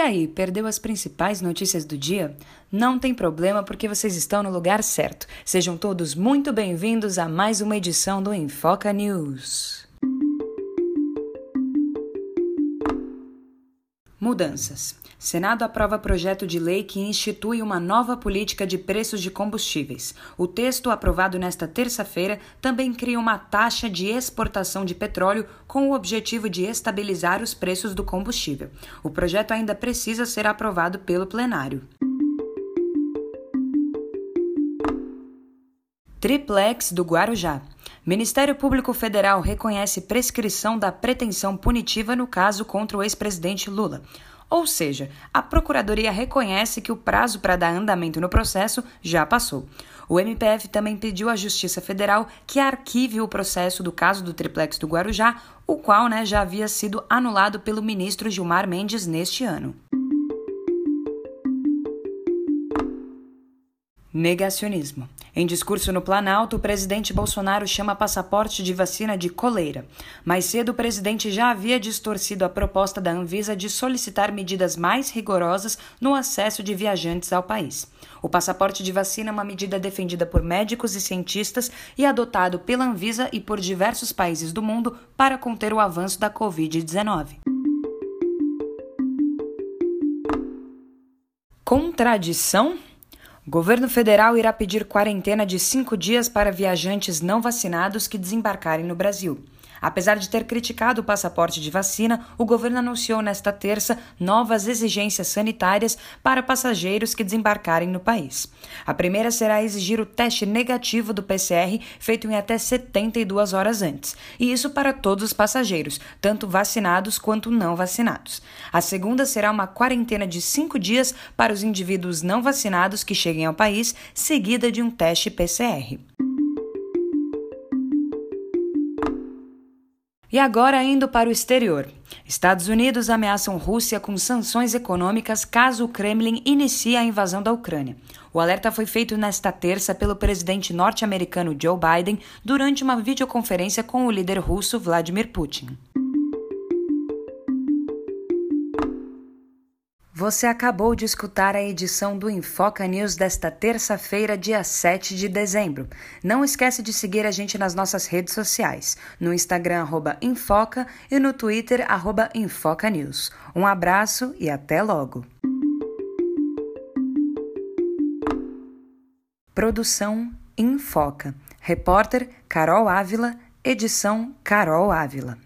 E aí, perdeu as principais notícias do dia? Não tem problema porque vocês estão no lugar certo. Sejam todos muito bem-vindos a mais uma edição do Enfoca News. Mudanças. Senado aprova projeto de lei que institui uma nova política de preços de combustíveis. O texto, aprovado nesta terça-feira, também cria uma taxa de exportação de petróleo com o objetivo de estabilizar os preços do combustível. O projeto ainda precisa ser aprovado pelo plenário. Triplex do Guarujá. Ministério Público Federal reconhece prescrição da pretensão punitiva no caso contra o ex-presidente Lula. Ou seja, a Procuradoria reconhece que o prazo para dar andamento no processo já passou. O MPF também pediu à Justiça Federal que arquive o processo do caso do triplex do Guarujá, o qual né, já havia sido anulado pelo ministro Gilmar Mendes neste ano. Negacionismo. Em discurso no Planalto, o presidente Bolsonaro chama passaporte de vacina de coleira. Mais cedo, o presidente já havia distorcido a proposta da Anvisa de solicitar medidas mais rigorosas no acesso de viajantes ao país. O passaporte de vacina é uma medida defendida por médicos e cientistas e adotado pela Anvisa e por diversos países do mundo para conter o avanço da Covid-19. Contradição? Governo federal irá pedir quarentena de cinco dias para viajantes não vacinados que desembarcarem no Brasil. Apesar de ter criticado o passaporte de vacina, o governo anunciou nesta terça novas exigências sanitárias para passageiros que desembarcarem no país. A primeira será exigir o teste negativo do PCR feito em até 72 horas antes, e isso para todos os passageiros, tanto vacinados quanto não vacinados. A segunda será uma quarentena de cinco dias para os indivíduos não vacinados que cheguem ao país, seguida de um teste PCR. E agora indo para o exterior. Estados Unidos ameaçam Rússia com sanções econômicas caso o Kremlin inicie a invasão da Ucrânia. O alerta foi feito nesta terça pelo presidente norte-americano Joe Biden durante uma videoconferência com o líder russo Vladimir Putin. Você acabou de escutar a edição do Infoca News desta terça-feira, dia 7 de dezembro. Não esquece de seguir a gente nas nossas redes sociais, no Instagram Infoca e no Twitter Infoca News. Um abraço e até logo. Produção Infoca. Repórter Carol Ávila. Edição Carol Ávila.